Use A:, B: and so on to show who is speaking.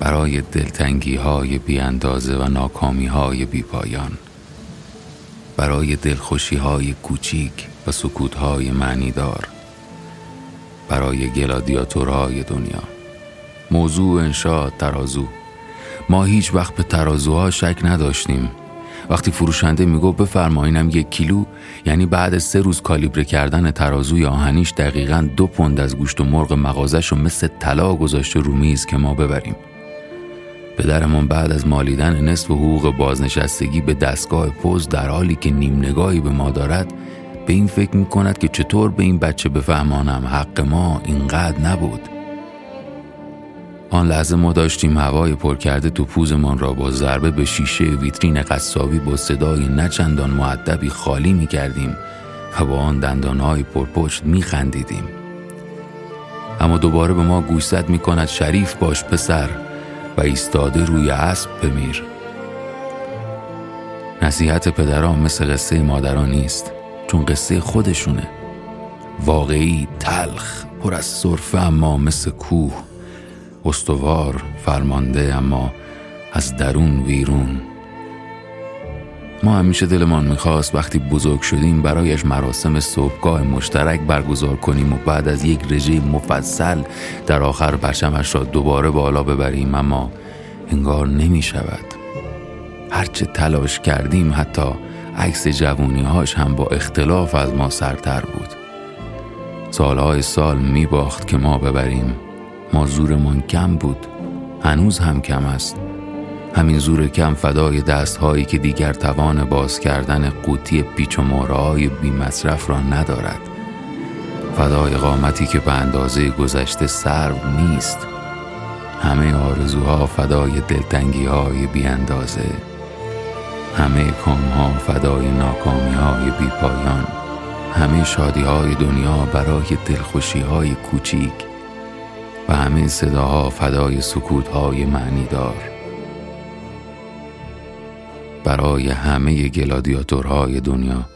A: برای دلتنگی های بی اندازه و ناکامی های بی پایان برای دلخوشی های کوچیک و سکوت های معنیدار. برای گلادیاتورهای دنیا. موضوع انشاء ترازو. ما هیچ وقت به ترازوها شک نداشتیم. وقتی فروشنده میگو بفرمایینم یک کیلو یعنی بعد سه روز کالیبره کردن ترازوی آهنیش دقیقا دو پوند از گوشت و مرغ مغازش رو مثل طلا گذاشته رو میز که ما ببریم. پدرمان بعد از مالیدن نصف حقوق بازنشستگی به دستگاه پوز در حالی که نیم نگاهی به ما دارد به این فکر می کند که چطور به این بچه بفهمانم حق ما اینقدر نبود آن لحظه ما داشتیم هوای پر کرده تو پوزمان را با ضربه به شیشه ویترین قصابی با صدای نچندان معدبی خالی می کردیم و با آن دندانهای پرپشت می خندیدیم. اما دوباره به ما گوشزد می کند شریف باش پسر و ایستاده روی اسب بمیر. نصیحت پدران مثل قصه مادران نیست چون قصه خودشونه. واقعی تلخ پر از صرفه اما مثل کوه. استوار فرمانده اما از درون ویرون ما همیشه دلمان می‌خواست وقتی بزرگ شدیم برایش مراسم صبحگاه مشترک برگزار کنیم و بعد از یک رژه مفصل در آخر پرچمش را دوباره بالا ببریم اما انگار نمی شود هرچه تلاش کردیم حتی عکس جوونی هاش هم با اختلاف از ما سرتر بود. سالهای سال می باخت که ما ببریم. ما زورمان کم بود. هنوز هم کم است. همین زور کم فدای دست هایی که دیگر توان باز کردن قوطی پیچ و مورای بی مصرف را ندارد. فدای قامتی که به اندازه گذشته سرو نیست. همه آرزوها فدای دلتنگی های بی اندازه همه کام ها فدای ناکامی های بی پایان همه شادی های دنیا برای دلخوشی های کوچیک. و همه صداها فدای سکوت های معنی دار برای همه گلادیاتورهای دنیا.